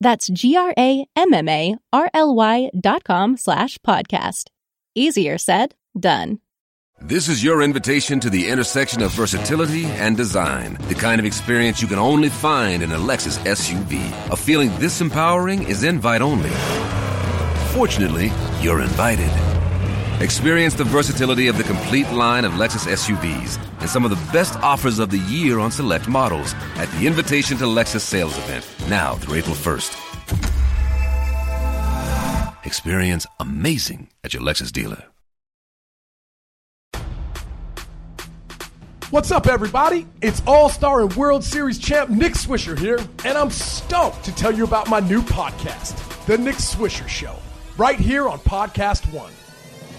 That's G-R-A-M-M-A-R-L-Y dot com slash podcast. Easier said, done. This is your invitation to the intersection of versatility and design. The kind of experience you can only find in a Lexus SUV. A feeling this empowering is invite only. Fortunately, you're invited. Experience the versatility of the complete line of Lexus SUVs and some of the best offers of the year on select models at the Invitation to Lexus sales event now through April 1st. Experience amazing at your Lexus dealer. What's up, everybody? It's All Star and World Series champ Nick Swisher here, and I'm stoked to tell you about my new podcast, The Nick Swisher Show, right here on Podcast One.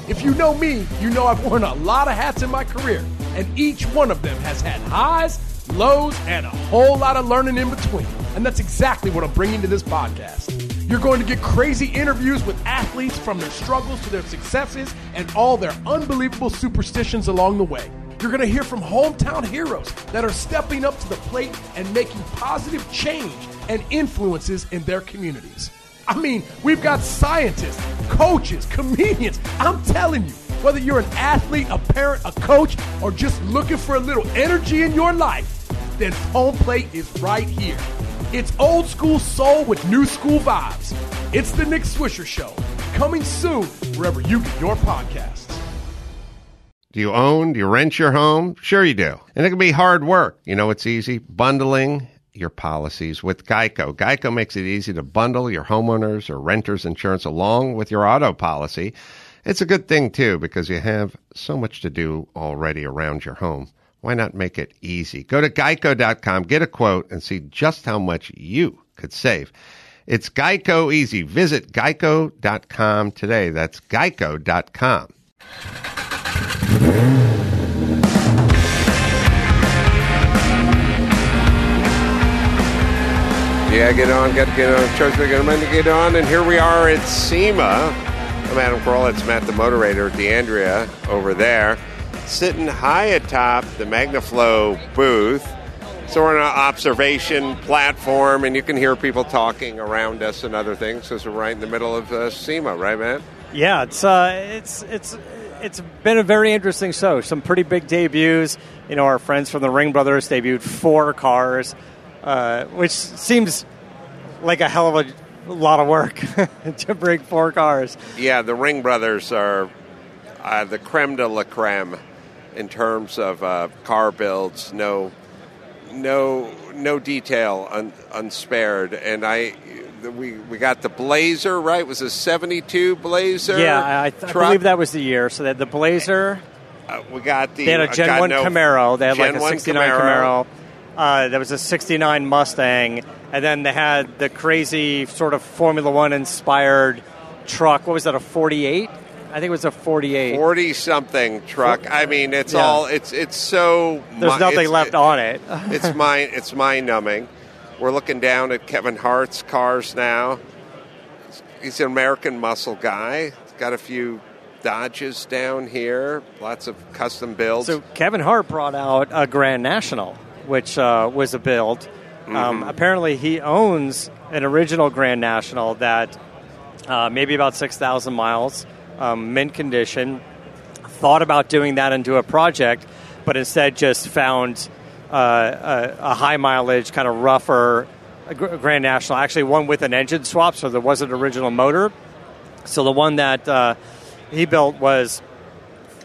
If you know me, you know I've worn a lot of hats in my career, and each one of them has had highs, lows, and a whole lot of learning in between. And that's exactly what I'm bringing to this podcast. You're going to get crazy interviews with athletes from their struggles to their successes and all their unbelievable superstitions along the way. You're going to hear from hometown heroes that are stepping up to the plate and making positive change and influences in their communities. I mean, we've got scientists, coaches, comedians. I'm telling you, whether you're an athlete, a parent, a coach, or just looking for a little energy in your life, then home plate is right here. It's old school soul with new school vibes. It's the Nick Swisher Show, coming soon wherever you get your podcasts. Do you own? Do you rent your home? Sure you do. And it can be hard work. You know, it's easy. Bundling your policies with Geico. Geico makes it easy to bundle your homeowners or renters insurance along with your auto policy. It's a good thing too because you have so much to do already around your home. Why not make it easy? Go to geico.com, get a quote, and see just how much you could save. It's Geico easy. Visit geico.com today. That's geico.com. Yeah, get on, got to get on. Church, we're going to get on, and here we are at SEMA. I'm Adam Carolla. It's Matt, the moderator, D'Andrea over there, sitting high atop the MagnaFlow booth. So we're on an observation platform, and you can hear people talking around us and other things because we're right in the middle of uh, SEMA, right, Matt? Yeah, it's uh, it's it's it's been a very interesting show. Some pretty big debuts. You know, our friends from the Ring Brothers debuted four cars, uh, which seems like a hell of a lot of work to bring four cars. Yeah, the Ring Brothers are uh, the creme de la creme in terms of uh, car builds. No, no, no detail un, unspared. And I, we we got the Blazer right. It was a '72 Blazer. Yeah, I, I believe that was the year. So they had the Blazer. Uh, we got the. They had a Gen One no, Camaro. They had Gen like a 1 '69 Camaro. Camaro. Uh, there was a '69 Mustang, and then they had the crazy sort of Formula One inspired truck. What was that? A '48? I think it was a '48. Forty something truck. I mean, it's Yeah. all. It's it's so. There's nothing left on it. it's mind it's mind numbing. We're looking down at Kevin Hart's cars now. He's an American muscle guy. He's got a few Dodges down here, lots of custom builds. So Kevin Hart brought out a Grand National, which uh, was a build. Um, Mm-hmm. apparently, he owns an original Grand National that uh, maybe about six thousand miles, um, mint condition. Thought about doing that into a project, but instead just found uh, a, a high mileage, kind of rougher uh, Grand National. Actually, one with an engine swap, so there was an original motor. So the one that uh, he built was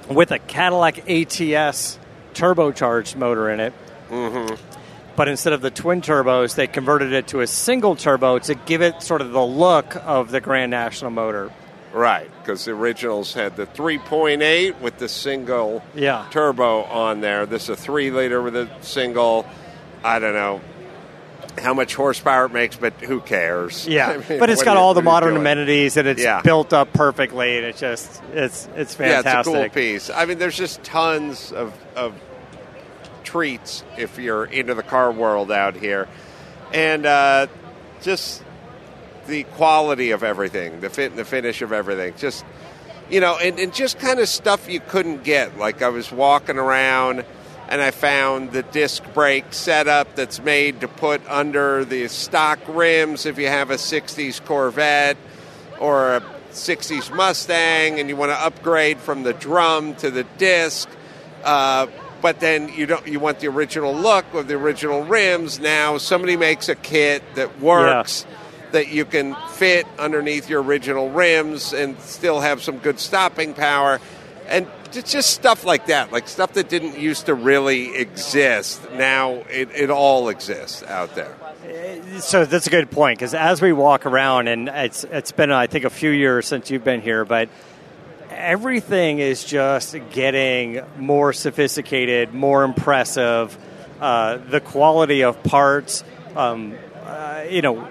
with a Cadillac ATS turbocharged motor in it. Mm-hmm. But instead of the twin turbos, they converted it to a single turbo to give it sort of the look of the Grand National motor. Right, because the originals had the 3.8 with the single Yeah. turbo on there. This is a three liter with a single. I don't know how much horsepower it makes, but who cares? Yeah, I mean, but it's got you- all the what are you modern amenities and it's Yeah. built up perfectly, and it's just it's it's Yeah, it's a cool piece. I mean, there's just tons of, of treats if you're into the car world out here, and uh, just the quality of everything, the fit and the finish of everything. Just you know, and, and just kind of stuff you couldn't get. Like I was walking around. And I found the disc brake setup that's made to put under the stock rims if you have a 60s Corvette or a 60s Mustang and you want to upgrade from the drum to the disc, uh, but then you don't you want the original look of the original rims. Now somebody makes a kit that works that you can fit underneath your original rims and still have some good stopping power. And it's just stuff like that, like stuff that didn't used to really exist. Now it, it all exists out there. Uh, so that's a good point because as we walk around, and it's it's been I think a few years since you've been here, but everything is just getting more sophisticated, more impressive. Uh, the quality of parts, um, uh, you know,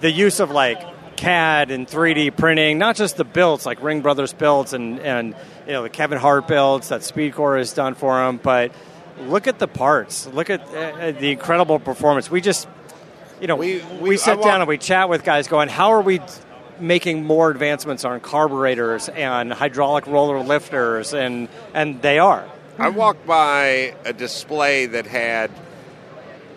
the use of like CAD and 3D printing, not just the builds like Ring Brothers builds and and you know the Kevin Hart builds that SpeedKore has done for them, but look at the parts, look at uh, the incredible performance. We just you know, we, We- we, sit down and we chat with guys going, how are we making more advancements on carburetors and hydraulic roller lifters? And, and they are. I walked by a display that had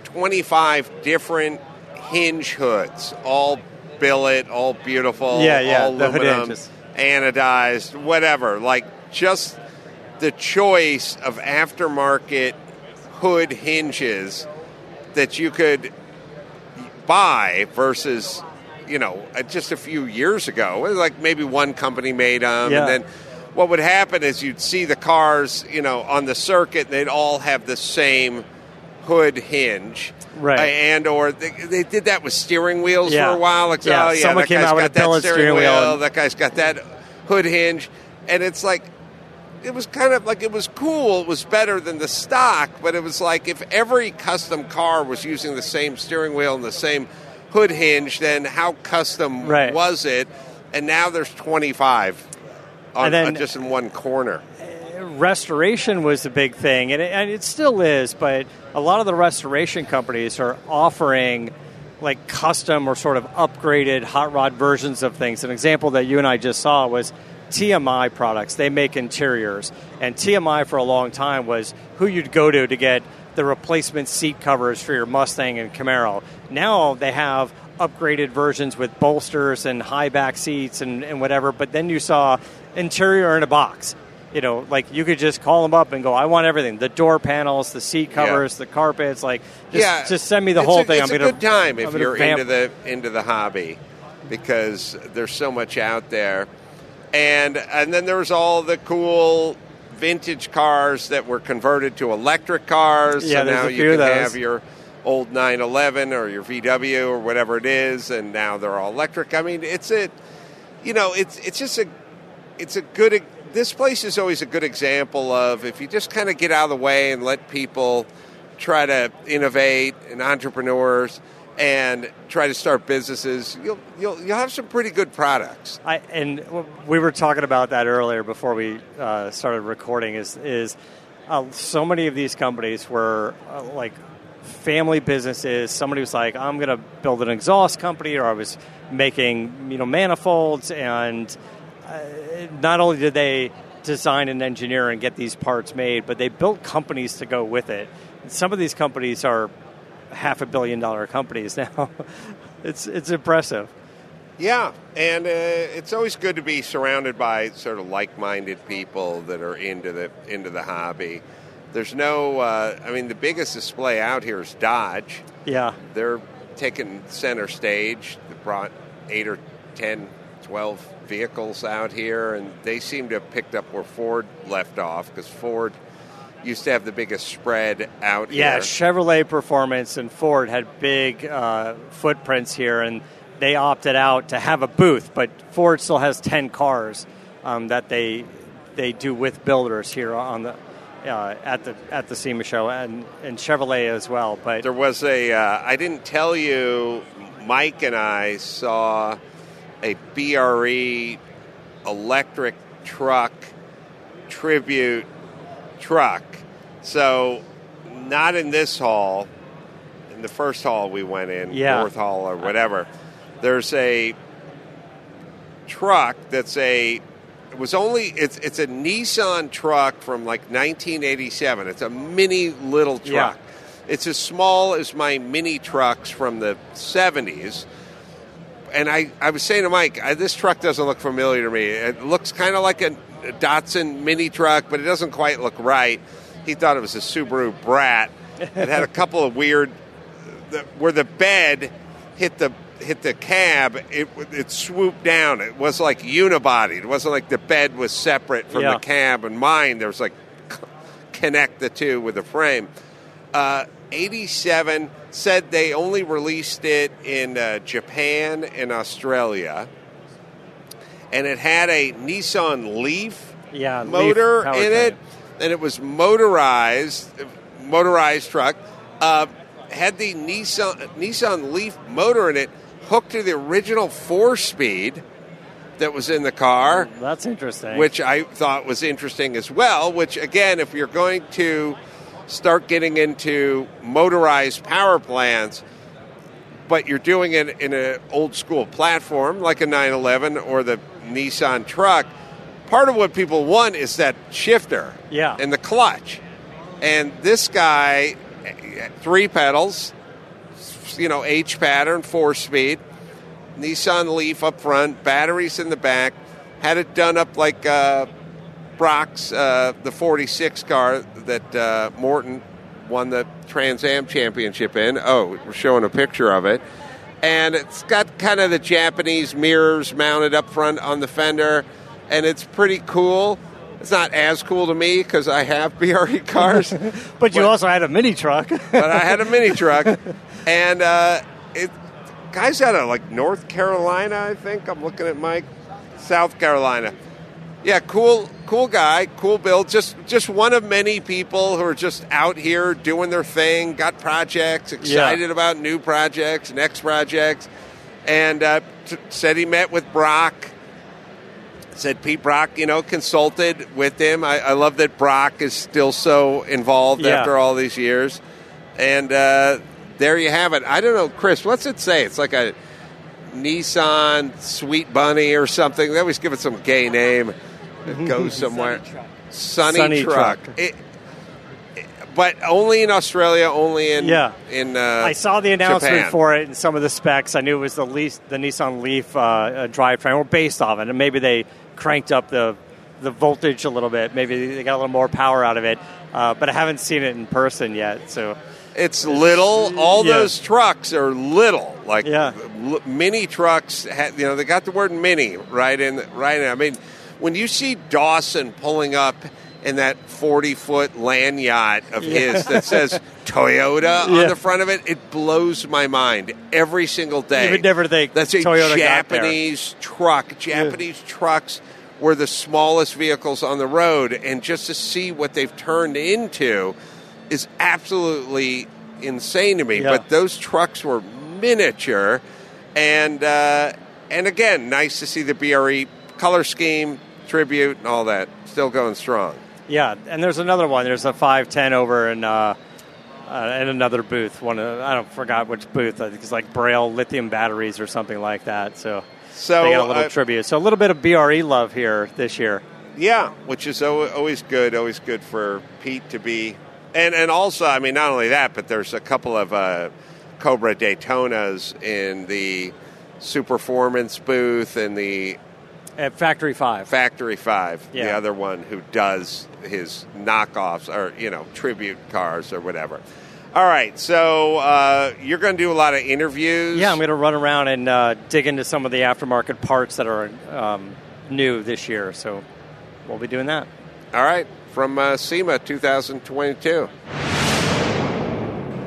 25 different hinge hoods, all billet, all beautiful, Yeah, yeah, all aluminum, anodized, whatever. Like just the choice of aftermarket hood hinges that you could buy versus you know uh, just a few years ago like maybe one company made them Yeah. and then what would happen is you'd see the cars you know on the circuit they'd all have the same hood hinge Right. Uh, and or they, they did that with steering wheels Yeah. for a while like Yeah, oh yeah someone came out with a that steering, steering wheel wheel and- that guy's got that hood hinge and it's like it was kind of like it was cool. It was better than the stock, but it was like if every custom car was using the same steering wheel and the same hood hinge, then how custom Right. was it? And now there's 25 on, then- on just in one corner. restoration was the big thing, and it, and it still is. But a lot of the restoration companies are offering like custom or sort of upgraded hot rod versions of things. An example that you and I just saw was TMI products. They make interiors, and TMI for a long time was who you'd go to to get the replacement seat covers for your Mustang and Camaro. Now they have upgraded versions with bolsters and high back seats and, and whatever. But then you saw interior in a box you know, like you could just call them up and go, I want everything the door panels, the seat covers, the carpets. Like, just, yeah, just send me the it's whole a, thing. It's I'm a gonna, good time I'm if you're vamp- into the into the hobby because there's so much out there, and and then there's all the cool vintage cars that were converted to electric cars. Yeah, so now a you can have your old 911 or your VW or whatever it is, and now they're all electric. I mean, it's a, you know, it's it's just a, it's a good. This place is always a good example of if you just kind of get out of the way and let people try to innovate and entrepreneurs and try to start businesses, you'll you'll you'll have some pretty good products. I, and we were talking about that earlier before we uh, started recording. Is is uh, so many of these companies were uh, like family businesses. Somebody was like, "I'm going to build an exhaust company," or I was making you know manifolds, and uh, not only did they design and engineer and get these parts made, but they built companies to go with it. Some of these companies are half a billion dollar companies now. it's it's impressive. Yeah, and uh, it's always good to be surrounded by sort of like-minded people that are into the into the hobby. There's no, uh, I mean, the biggest display out here is Dodge. Yeah. They're taking center stage. They brought eight or ten 12 vehicles out here, and they seem to have picked up where Ford left off because Ford used to have the biggest spread out here. Yeah, here. Chevrolet Performance and Ford had big uh, footprints here, and they opted out to have a booth. But Ford still has ten cars um, that they they do with builders here on the uh, at the at the SEMA show, and, and Chevrolet as well. But There was a. Uh, I didn't tell you. Mike and I saw a BRE electric truck tribute truck. So, not in this hall. In the first hall we went in, Yeah. North Hall or whatever. There's a truck that's a it was only it's it's a Nissan truck from like 1987. It's a mini little truck. It's as small as my mini trucks from the 70s. And I, I was saying to Mike, I, this truck doesn't look familiar to me. It looks kind of like a, a Datsun mini truck, but it doesn't quite look right. He thought it was a Subaru Brat. It had a couple of weird the, where the bed hit the hit the cab, it it swooped down. It was like unibody. It wasn't like the bed was separate from Yeah. the cab. And mine, there was like connect the two with the frame. Uh, 87 said they only released it in uh, Japan and Australia, and it had a Nissan Leaf yeah, Leaf motor in it, and it was motorized, motorized truck. Uh, had the Nissan Nissan Leaf motor in it, hooked to the original four-speed that was in the car, That's interesting. which I thought was interesting as well. Which again, if you're going to start getting into motorized power plants, but you're doing it in an old school platform like a 911 or the Nissan truck, part of what people want is that shifter Yeah. and the clutch. And this guy, three pedals, you know, H pattern, four speed, Nissan Leaf up front, batteries in the back, had it done up like uh, Brock's, uh, the 46 car that uh, Morton won the Trans Am championship in. Oh, we're showing a picture of it. And it's got kind of the Japanese mirrors mounted up front on the fender, and it's pretty cool. It's not as cool to me because I have BRE cars, but you also had a mini truck. but I had a mini truck, and uh, it guys out of like North Carolina, I think. I'm looking at Mike, South Carolina. Yeah, cool, cool guy, cool build. Just, just one of many people who are just out here doing their thing. Got projects, excited about new projects, next projects, and uh, t- said he met with Brock. Said Pete Brock, you know, consulted with him. I, I love that Brock is still so involved Yeah. after all these years. And uh, there you have it. I don't know, Chris, what's it say? It's like a Nissan Sweet Bunny or something. They always give it some gay name. It goes somewhere. Sunny, Sunny truck. truck. It- it- but only in Australia, only in Yeah. in. Uh, I saw the announcement Japan. for it and some of the specs. I knew it was the least the Nissan Leaf uh, drivetrain, or based off it, and maybe they cranked up the the voltage a little bit. Maybe they got a little more power out of it, uh, but I haven't seen it in person yet. So It's little. All Yeah. those trucks are little, like Yeah. mini trucks. ha- You know, they got the word "mini" right in. Right in. I mean, when you see Dawson pulling up in that forty-foot land yacht of his that says Toyota Yeah. on the front of it, it blows my mind every single day. You would never think that's a Toyota. Japanese truck. Japanese trucks were the smallest vehicles on the road, and just to see what they've turned into is absolutely insane to me. Yeah. But those trucks were miniature, and uh, and again, nice to see the BRE color scheme, tribute, and all that still going strong. yeah, and there's another one. There's a 510 over in uh, uh, in another booth. One of, I don't forgot which booth. I think it's like Braille lithium batteries or something like that. So. So they got a little uh, tribute. So a little bit of BRE love here this year. Yeah, which is always good. Always good for Pete to be, and and also, I mean, not only that, but there's a couple of uh, Cobra Daytonas in the Superformance booth and the At Factory Five. Factory Five, the other one who does his knockoffs or you know tribute cars or whatever. All right, so uh, you're going to do a lot of interviews. Yeah, I'm going to run around and uh, dig into some of the aftermarket parts that are um, new this year. So we'll be doing that. All right, from uh, SEMA 2022.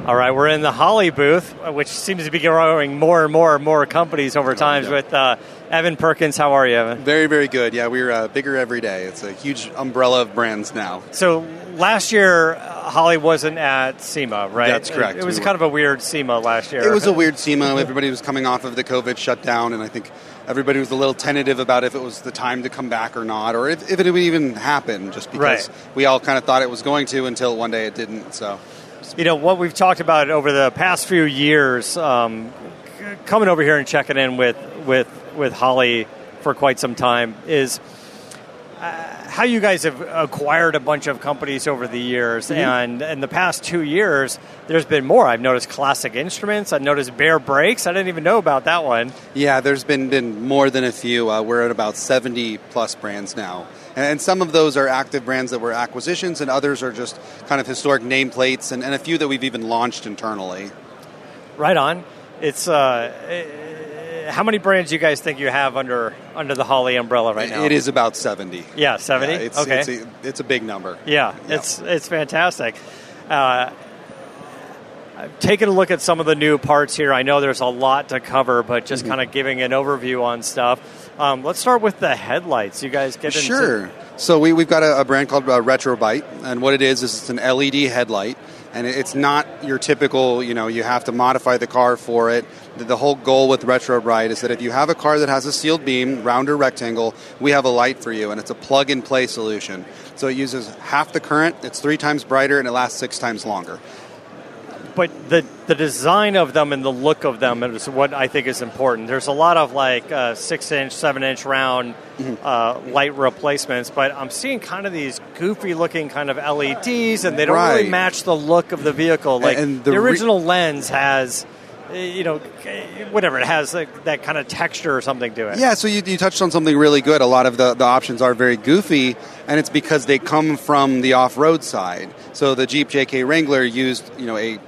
All right, we're in the Holley booth, which seems to be growing more and more and more companies over time. With uh, Evan Perkins, how are you, Evan? Very, very good. Yeah, we're uh, bigger every day. It's a huge umbrella of brands now. So last year, Holley wasn't at SEMA, right? That's correct. It, it was We kind of a weird SEMA last year. It was a weird SEMA. Everybody was coming off of the COVID shutdown, and I think everybody was a little tentative about if it was the time to come back or not, or if, if it would even happen, just because Right. we all kind of thought it was going to until one day it didn't. So, You know what we've talked about over the past few years, um, coming over here and checking in with with with Holley for quite some time is uh, how you guys have acquired a bunch of companies over the years, and in the past two years, there's been more. I've noticed Classic Instruments. I've noticed Baer Brakes. I didn't even know about that one. yeah, there's been, been more than a few. Uh, we're at about 70 plus brands now. And, some of those are active brands that were acquisitions, and others are just kind of historic nameplates, and, and a few that we've even launched internally. Right on. It's uh, how many brands do you guys think you have under under the Holley umbrella right now? It is about 70. Yeah, seventy. Yeah, it's, okay. it's, a, it's a big number. Yeah, Yeah. it's it's fantastic. Uh, I've taken a look at some of the new parts here. I know there's a lot to cover, but just kind of giving an overview on stuff. Um, let's start with the headlights. You guys get into Sure. So we, we've got a, a brand called uh, RetroBright, and what it is is it's an LED headlight, and it's not your typical. You know, you have to modify the car for it. The, whole goal with RetroBright is that if you have a car that has a sealed beam, round or rectangle, we have a light for you, and it's a plug-and-play solution. So it uses half the current. It's three times brighter, and it lasts six times longer. But the the design of them and the look of them is what I think is important. There's a lot of like uh, six inch, seven inch round Mm-hmm. uh, light replacements, but I'm seeing kind of these goofy looking kind of LEDs, and they don't really match the look of the vehicle. Like and the, the re- original lens has. uh, You know, whatever it has, like, that kind of texture or something to it. Yeah, so you, you touched on something really good. A lot of the, the options are very goofy, and it's because they come from the off road side. So the Jeep JK Wrangler used, you know, a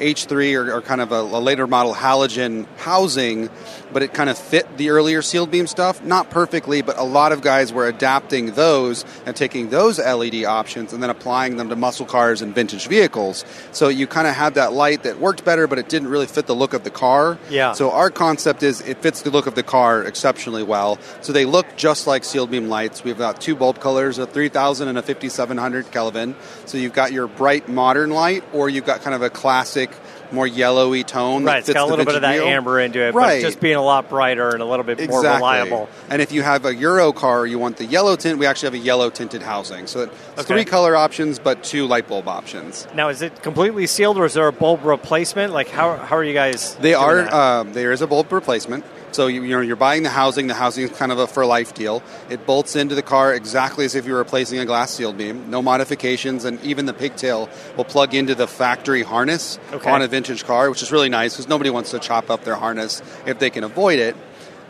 H3 or, or kind of a, a later model halogen housing, but it kind of fit the earlier sealed beam stuff. Not perfectly, but a lot of guys were adapting those and taking those LED options and then applying them to muscle cars and vintage vehicles. So you kind of had that light that worked better, but it didn't really fit the look of the car. Yeah. So our concept is it fits the look of the car exceptionally well. So they look just like sealed beam lights. We've got two bulb colors, a 3000 and a 5700 Kelvin. So you've got your bright modern light, or you've got kind of a classic, more yellowy tone. Right, it's got a little bit of that amber into it, Right. but just being a lot brighter and a little bit more Exactly. reliable. And if you have a Euro car, you want the yellow tint. We actually have a yellow tinted housing. So it's Okay. three color options, but two light bulb options. Now, is it completely sealed, or is there a bulb replacement? Like, how, how are you guys? They doing are. that? Um, there is a bulb replacement. So you, you know you're buying the housing. The housing is kind of a for life deal. It bolts into the car exactly as if you were replacing a glass sealed beam. No modifications, and even the pigtail will plug into the factory harness Okay. on a vintage car, which is really nice because nobody wants to chop up their harness if they can avoid it.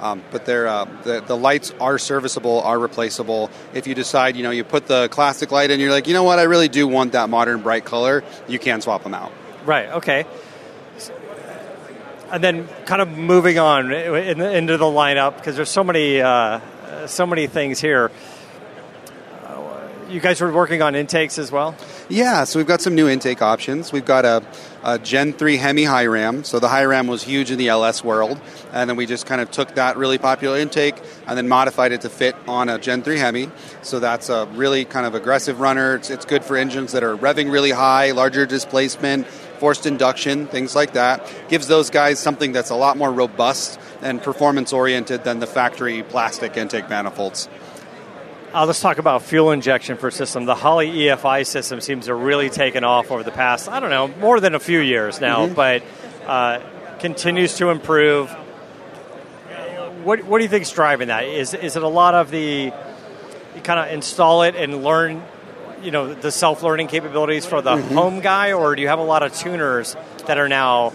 Um, but they're, uh, the, the lights are serviceable, are replaceable. If you decide, you know, you put the classic light in, you're like, you know what, I really do want that modern bright color, you can swap them out. Right. Okay. And then, kind of moving on into the lineup because there's so many, uh, so many things here. You guys were working on intakes as well. Yeah, so we've got some new intake options. We've got a, a Gen 3 Hemi High Ram. So the High Ram was huge in the LS world, and then we just kind of took that really popular intake and then modified it to fit on a Gen 3 Hemi. So that's a really kind of aggressive runner. It's, it's good for engines that are revving really high, larger displacement, forced induction, things like that. Gives those guys something that's a lot more robust and performance oriented than the factory plastic intake manifolds. Uh, let's talk about fuel injection for system. The Holley EFI system seems to really taken off over the past, I don't know, more than a few years now, but uh, continues to improve. What, what do you think is driving that? Is, is it a lot of the, you kind of install it and learn, you know, the self learning capabilities for the mm-hmm. home guy, or do you have a lot of tuners that are now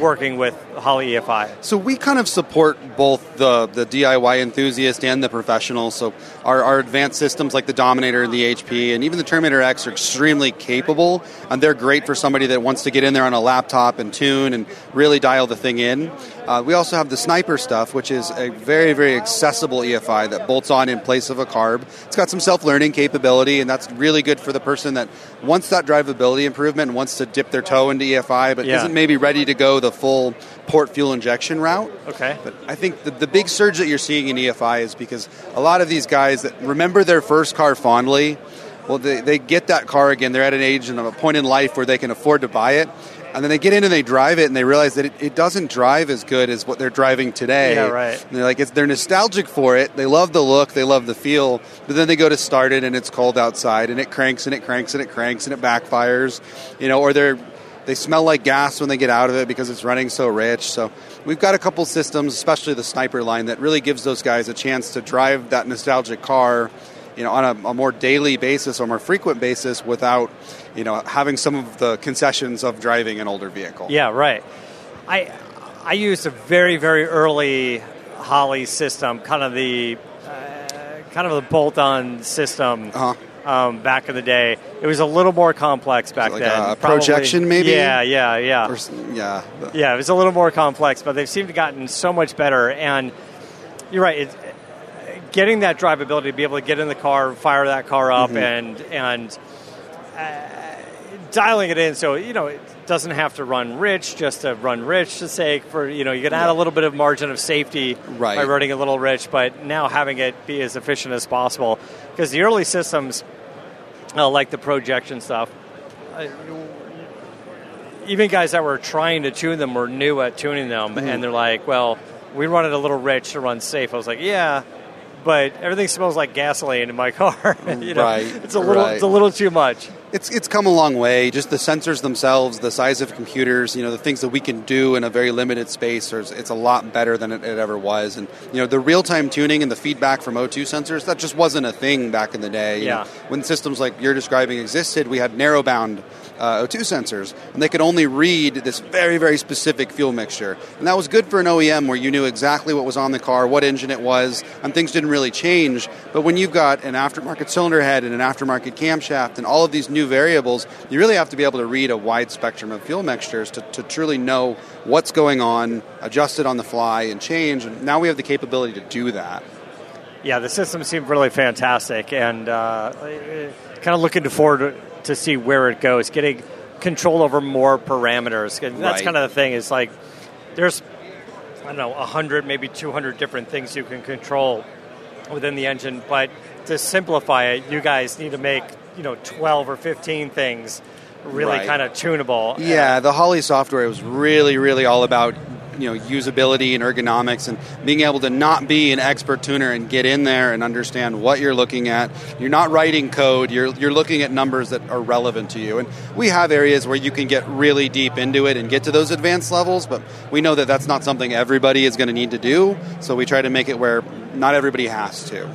working with Holley EFI? So we kind of support both the, the DIY enthusiast and the professional. So our, our advanced systems like the Dominator and the HP and even the Terminator X are extremely capable, and they're great for somebody that wants to get in there on a laptop and tune and really dial the thing in. Uh, we also have the Sniper stuff, which is a very, very accessible EFI that bolts on in place of a carb. It's got some self-learning capability, and that's really good for the person that wants that drivability improvement and wants to dip their toe into EFI, but Yeah. isn't maybe ready to go the full port fuel injection route. Okay. But I think the, the big surge that you're seeing in EFI is because a lot of these guys that remember their first car fondly, well, they, they get that car again. They're at an age and a point in life where they can afford to buy it. And then they get in and they drive it and they realize that it, it doesn't drive as good as what they're driving today. Yeah, right. And they're like, it's, they're nostalgic for it. They love the look, they love the feel. But then they go to start it and it's cold outside and it cranks and it cranks and it cranks and it backfires. You know, or they're they smell like gas when they get out of it because it's running so rich. So we've got a couple systems, especially the Sniper line, that really gives those guys a chance to drive that nostalgic car, you know, on a, a more daily basis or more frequent basis without, you know, having some of the concessions of driving an older vehicle. Yeah, right. I I used a very very early Holley system, kind of the uh, kind of the bolt-on system. Uh-huh. Um, back in the day, it was a little more complex back like then. a Probably- Pro-Jection, maybe? Yeah, yeah, yeah. Or yeah. Yeah, it was a little more complex, but they've seemed to gotten so much better. And you're right, it, getting that drivability to be able to get in the car, fire that car up, and and uh, dialing it in so you know it doesn't have to run rich just to run rich to say for you know you can add a little bit of margin of safety Right. by running a little rich, but now having it be as efficient as possible because the early systems uh, like the Pro-Jection stuff. Uh, even guys that were trying to tune them were new at tuning them, Mm-hmm. and they're like, "Well, we run it a little rich to run safe." I was like, "Yeah, but everything smells like gasoline in my car. you know, Right, it's a little, right. it's a little too much." It's it's come a long way. Just the sensors themselves, the size of computers, you know, the things that we can do in a very limited space, it's a lot better than it, it ever was. And you know, the real time tuning and the feedback from O2 sensors that just wasn't a thing back in the day. you Yeah. know. when systems like you're describing existed, we had narrowband uh, O2 sensors, and they could only read this very very specific fuel mixture, and that was good for an OEM where you knew exactly what was on the car, what engine it was, and things didn't really change. But when you've got an aftermarket cylinder head and an aftermarket camshaft and all of these new variables, you really have to be able to read a wide spectrum of fuel mixtures to, to truly know what's going on, adjust it on the fly, and change. And now we have the capability to do that. Yeah, the system seemed really fantastic, and uh, kind of looking forward to, to see where it goes. Getting control over more parameters. 'Cause That's Right. kind of the thing. Is like there's I don't know hundred, maybe two hundred different things you can control within the engine, but to simplify it, you guys need to make you know twelve or fifteen things really Right. kind of tunable. Yeah, the Holley software was really, really all about you know usability and ergonomics and being able to not be an expert tuner and get in there and understand what you're looking at. You're not writing code. You're you're looking at numbers that are relevant to you. And we have areas where you can get really deep into it and get to those advanced levels, but we know that that's not something everybody is going to need to do. So we try to make it where not everybody has to.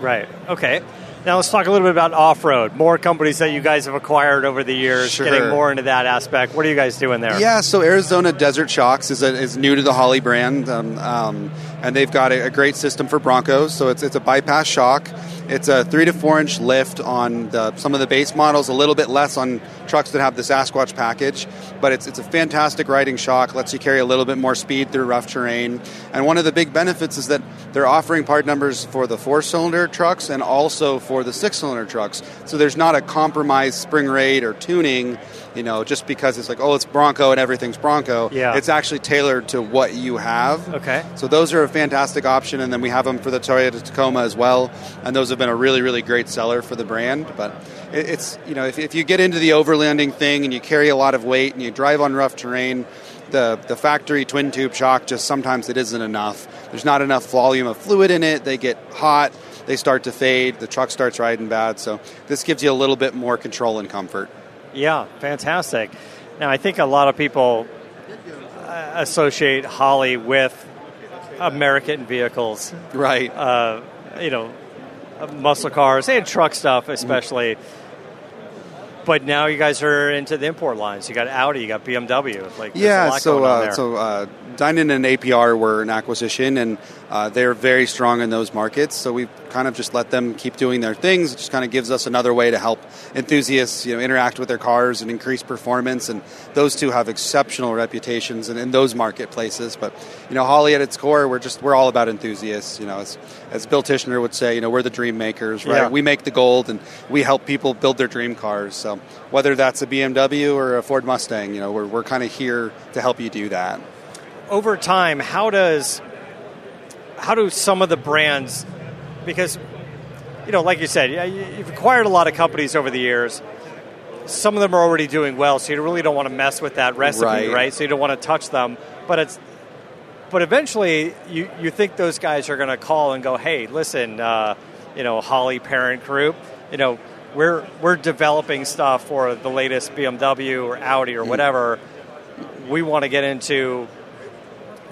Right. Okay. Now let's talk a little bit about off-road. More companies that you guys have acquired over the years, Sure. getting more into that aspect. What are you guys doing there? Yeah, so Arizona Desert Shocks is, a, is new to the Holley brand, um, um, and they've got a, a great system for Broncos. So it's, it's a bypass shock. It's a three to four inch lift on the, some of the base models, a little bit less on trucks that have the Sasquatch package, but it's, it's a fantastic riding shock. Lets you carry a little bit more speed through rough terrain. And one of the big benefits is that they're offering part numbers for the four cylinder trucks and also for the six cylinder trucks. So there's not a compromised spring rate or tuning you know, just because it's like, oh, it's Bronco and everything's Bronco. Yeah. It's actually tailored to what you have. Okay. So those are a fantastic option, and then we have them for the Toyota Tacoma as well, and those have been a really, really great seller for the brand. But it's, you know, if, if you get into the overlanding thing and you carry a lot of weight and you drive on rough terrain, the, the factory twin tube shock just sometimes it isn't enough. There's not enough volume of fluid in it. They get hot, they start to fade, the truck starts riding bad. So this gives you a little bit more control and comfort. Yeah, fantastic. Now, I think a lot of people uh, associate Holley with American vehicles, Right. uh, you know, uh, muscle cars and truck stuff, especially. but now you guys are into the import lines. You got Audi, you got BMW. Like Yeah, lot so uh, so uh, Dinan and APR were an acquisition, and uh, they're very strong in those markets. So we've kind of just let them keep doing their things. It just kind of gives us another way to help enthusiasts, you know, interact with their cars and increase performance. And those two have exceptional reputations in, in those marketplaces. But you know, Holley at its core, we're just we're all about enthusiasts. You know, as, as Bill Tishner would say, you know, we're the dream makers, right? Yeah. We make the gold, and we help people build their dream cars. So whether that's a BMW or a Ford Mustang, you know, we're we're kind of here to help you do that. over time, how does how do some of the brands because you know, like you said, you- you've acquired a lot of companies over the years. Some of them are already doing well, so you really don't want to mess with that recipe, Right. right? So you don't want to touch them. But it's but eventually you, you think those guys are going to call and go, hey, listen, uh, you know, Holley Parent Group, you know, we're we're developing stuff for the latest BMW or Audi or whatever. We want to get into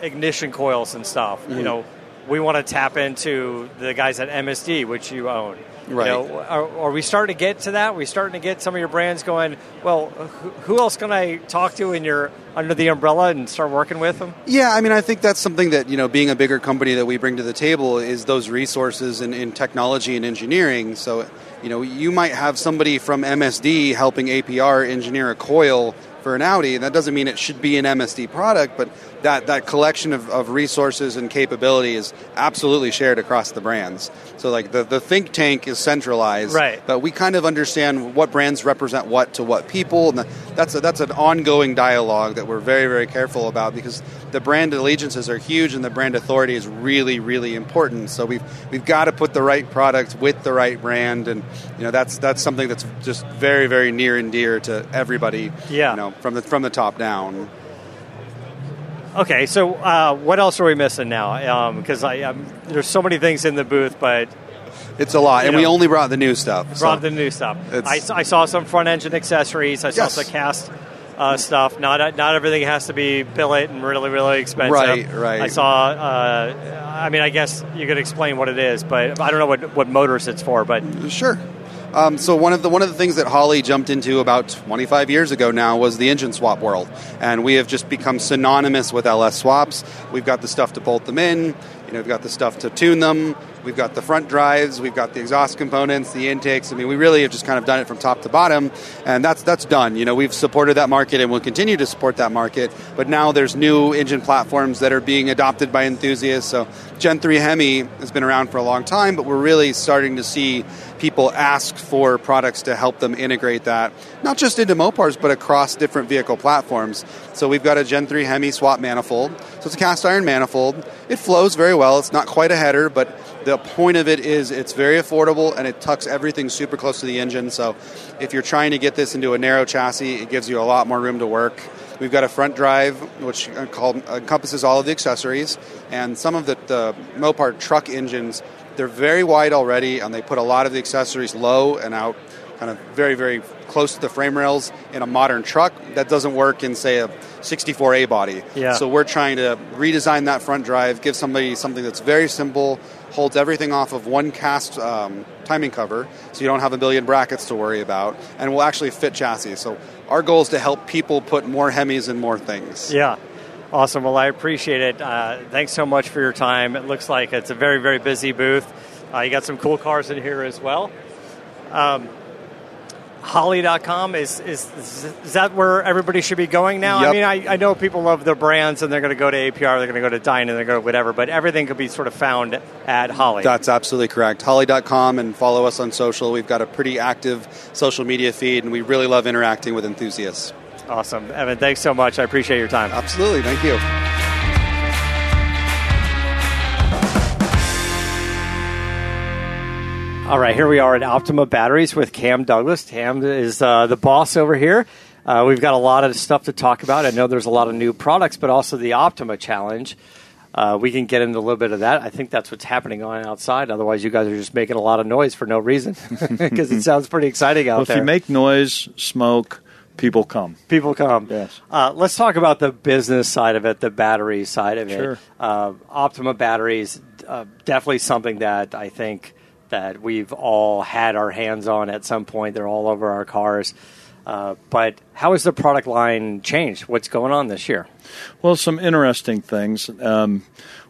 ignition coils and stuff. Mm-hmm. You know, we want to tap into the guys at MSD, which you own. Right. You know, are, are we starting to get to that? Are we starting to get some of your brands going? Well, who, who else can I talk to in your under the umbrella and start working with them? Yeah, I mean, I think that's something that you know, being a bigger company that we bring to the table is those resources in, in technology and engineering. So, you know, you might have somebody from MSD helping APR engineer a coil for an Audi, and that doesn't mean it should be an MSD product, but that, that collection of, of resources and capability is absolutely shared across the brands. So, like the, the think tank is centralized, Right. But we kind of understand what brands represent what to what people, and that's a, that's an ongoing dialogue that we're very very careful about because the brand allegiances are huge and the brand authority is really really important. So we've we've got to put the right product with the right brand, and you know that's that's something that's just very very near and dear to everybody. Yeah. you know from the from the top down. Okay, so uh, what else are we missing now? Because um, there's so many things in the booth, but It's a lot, and we only brought the new stuff. brought so- the new stuff. I, I saw some front engine accessories. I saw Yes. some cast uh, stuff. Not not everything has to be billet and really really expensive. Right, right. I saw. Uh, I mean, I guess you could explain what it is, but I don't know what what motors it's for. But Sure. Um, so one of the one of the things that Holley jumped into about 25 years ago now was the engine swap world, and we have just become synonymous with LS swaps. We've got the stuff to bolt them in. You know, we've got the stuff to tune them. We've got the front drives. We've got the exhaust components, the intakes. I mean, we really have just kind of done it from top to bottom, and that's that's done. You know, we've supported that market and we'll continue to support that market. But now there's new engine platforms that are being adopted by enthusiasts. So Gen 3 Hemi has been around for a long time, but we're really starting to see people ask for products to help them integrate that, not just into Mopars, but across different vehicle platforms. So we've got a Gen 3 Hemi swap manifold. So it's a cast iron manifold. It flows very well. It's not quite a header, but the point of it is it's very affordable and it tucks everything super close to the engine. So if you're trying to get this into a narrow chassis, it gives you a lot more room to work. We've got a front drive, which uh, called, encompasses all of the accessories, and some of the, the Mopar truck engines. They're very wide already, and they put a lot of the accessories low and out, kind of very, very close to the frame rails. In a modern truck, that doesn't work in, say, a 64A body. Yeah. So we're trying to redesign that front drive, give somebody something that's very simple, holds everything off of one cast um, timing cover, so you don't have a billion brackets to worry about, and will actually fit chassis. So our goal is to help people put more Hemis in more things. yeah, awesome. Well, I appreciate it. Uh, thanks so much for your time. It looks like it's a very very busy booth. Uh, you got some cool cars in here as well. Um, Holley.com is, is is that where everybody should be going now? I mean, I, I know people love their brands and they're going to go to APR, they're going to go to Dine, and they're going to whatever, but everything could be sort of found at Holley. That's absolutely correct. Holley.com and follow us on social. We've got a pretty active social media feed, and we really love interacting with enthusiasts. awesome, Evan. Thanks so much. I appreciate your time. Absolutely. Thank you. All right, here we are at Optima Batteries with Cam Douglas. Cam is uh, the boss over here. Uh, we've got a lot of stuff to talk about. I know there's a lot of new products, but also the Optima Challenge. Uh, we can get into a little bit of that. I think that's what's happening on outside. Otherwise, you guys are just making a lot of noise for no reason because it sounds pretty exciting out Well, if there. you make noise, smoke, people come. People come. Yes. Uh, let's talk about the business side of it, the battery side of Sure. it. Uh, Optima batteries, uh, definitely something that I think that we've all had our hands on at some point. They're all over our cars. Uh, but how has the product line changed? What's going on this year? Well, some interesting things. Um,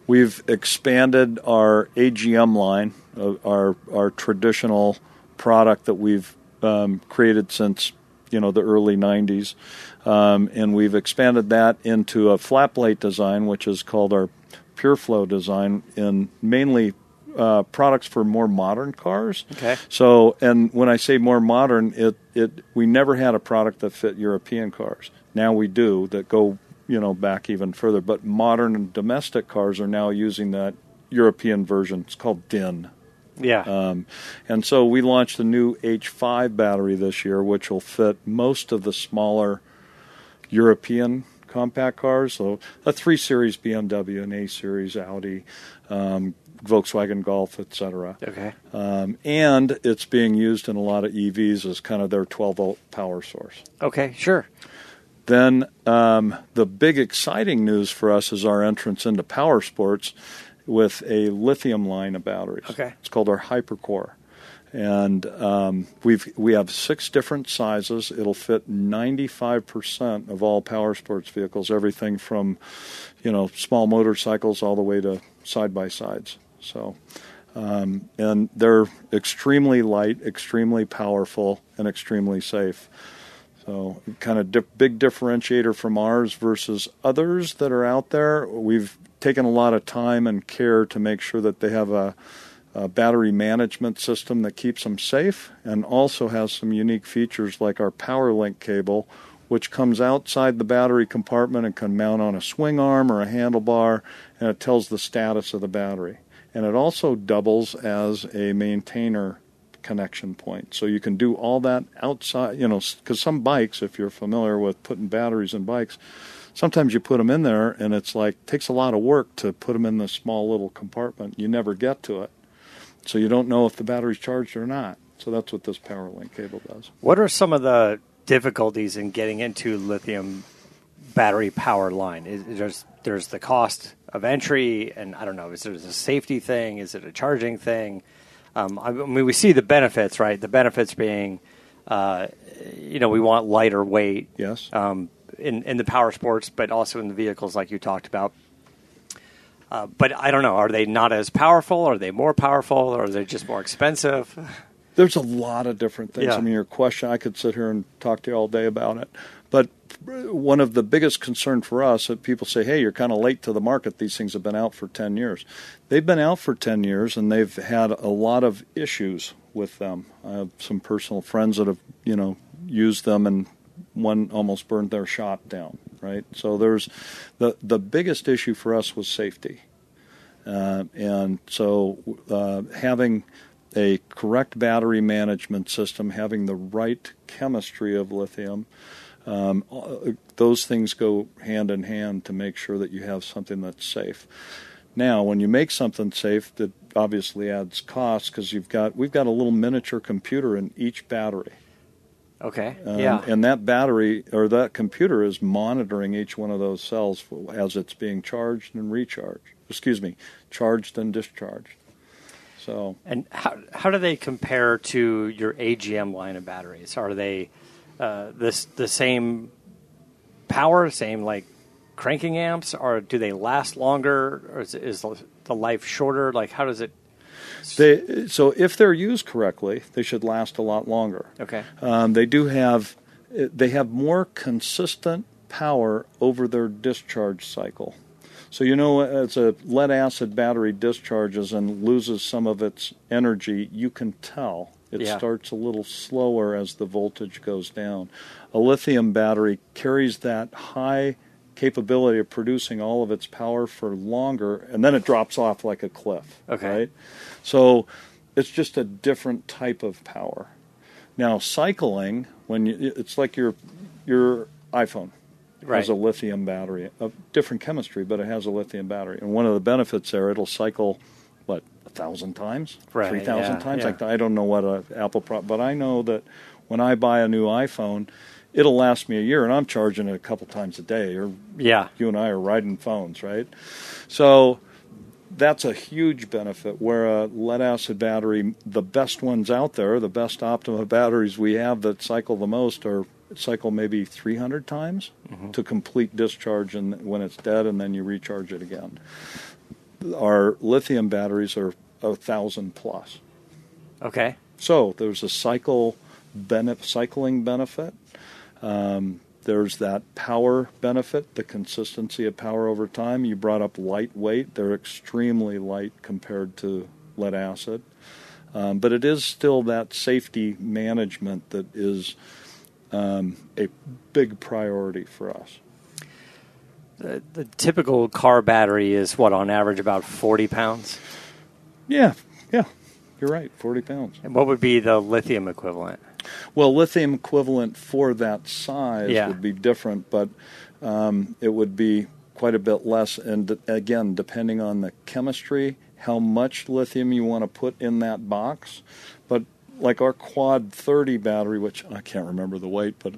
we've expanded our AGM line, uh, our our traditional product that we've um, created since you know the early '90s, um, and we've expanded that into a flat plate design, which is called our Pure Flow design, in mainly uh, products for more modern cars. Okay. So, and when I say more modern, it it we never had a product that fit European cars. Now we do that go you know back even further. But modern and domestic cars are now using that European version. It's called DIN. Yeah. Um, and so we launched a new H5 battery this year, which will fit most of the smaller European compact cars. So a 3 Series BMW, an A Series Audi, um, Volkswagen Golf, etc. okay. Um, and it's being used in a lot of EVs as kind of their 12 volt power source. Okay. Sure. Then um, the big exciting news for us is our entrance into power sports with a lithium line of batteries. Okay. It's called our HyperCore. And um, we've we have six different sizes. It'll fit 95% of all power sports vehicles, everything from, you know, small motorcycles all the way to side by sides. So, um, and they're extremely light, extremely powerful, and extremely safe. So, kind of di- big differentiator from ours versus others that are out there. We've taken a lot of time and care to make sure that they have a, a battery management system that keeps them safe and also has some unique features like our PowerLink cable, which comes outside the battery compartment and can mount on a swing arm or a handlebar, and it tells the status of the battery. And it also doubles as a maintainer connection point. So you can do all that outside, you know, because some bikes, if you're familiar with putting batteries in bikes, sometimes you put them in there and it's like takes a lot of work to put them in the small little compartment. You never get to it. So you don't know if the battery's charged or not. So that's what this PowerLink cable does. What are some of the difficulties in getting into lithium battery power line? Is, there's there's the cost of entry, and I don't know. Is it a safety thing? Is it a charging thing? Um, I mean, we see the benefits, right? The benefits being, uh, you know, we want lighter weight. Yes. Um, in in the power sports, but also in the vehicles, like you talked about. Uh, but I don't know. Are they not as powerful? Are they more powerful? Or are they just more expensive? There's a lot of different things. Yeah. I mean, your question, I could sit here and talk to you all day about it. But one of the biggest concern for us that people say, hey, you're kind of late to the market. These things have been out for 10 years. They've been out for 10 years and they've had a lot of issues with them. I have some personal friends that have, you know, used them and one almost burned their shop down, right? So there's the, the biggest issue for us was safety. Uh, and so uh, having a correct battery management system, having the right chemistry of lithium, um, those things go hand in hand to make sure that you have something that's safe. Now, when you make something safe, that obviously adds cost because you've got we've got a little miniature computer in each battery. Okay. Um, yeah. And that battery or that computer is monitoring each one of those cells as it's being charged and recharged. Excuse me, charged and discharged. So And how how do they compare to your AGM line of batteries? Are they uh, this the same power, same like cranking amps, or do they last longer, or is, is the life shorter? Like how does it? they so if they're used correctly, they should last a lot longer. Okay. Um, they do have they have more consistent power over their discharge cycle. So you know, as a lead acid battery discharges and loses some of its energy, you can tell it Yeah. starts a little slower as the voltage goes down. A lithium battery carries that high capability of producing all of its power for longer, and then it drops off like a cliff. Okay. Right? So it's just a different type of power. Now, cycling, when you, it's like your your iPhone Right. has a lithium battery, a different chemistry, but it has a lithium battery. And one of the benefits there, it'll cycle what thousand times, Right, three thousand yeah, times. yeah. Like I don't know what a Apple pro, but I know that when I buy a new iPhone, it'll last me a year, and I'm charging it a couple times a day. Or Yeah. you and I are riding phones, right? So that's a huge benefit. Where a lead acid battery, the best ones out there, the best Optima batteries we have that cycle the most are cycle maybe 300 times mm-hmm. to complete discharge and when it's dead and then you recharge it again. Our lithium batteries are a thousand plus. Okay. So there's a cycle benefit, cycling benefit. Um, there's that power benefit, the consistency of power over time. You brought up lightweight; they're extremely light compared to lead acid, um, but it is still that safety management that is um, a big priority for us. The, the typical car battery is what on average about 40 pounds. Yeah, yeah, you're right. Forty pounds. And what would be the lithium equivalent? Well, lithium equivalent for that size Yeah. would be different, but um, it would be quite a bit less. And d- again, depending on the chemistry, how much lithium you want to put in that box. But like our Quad 30 battery, which I can't remember the weight, but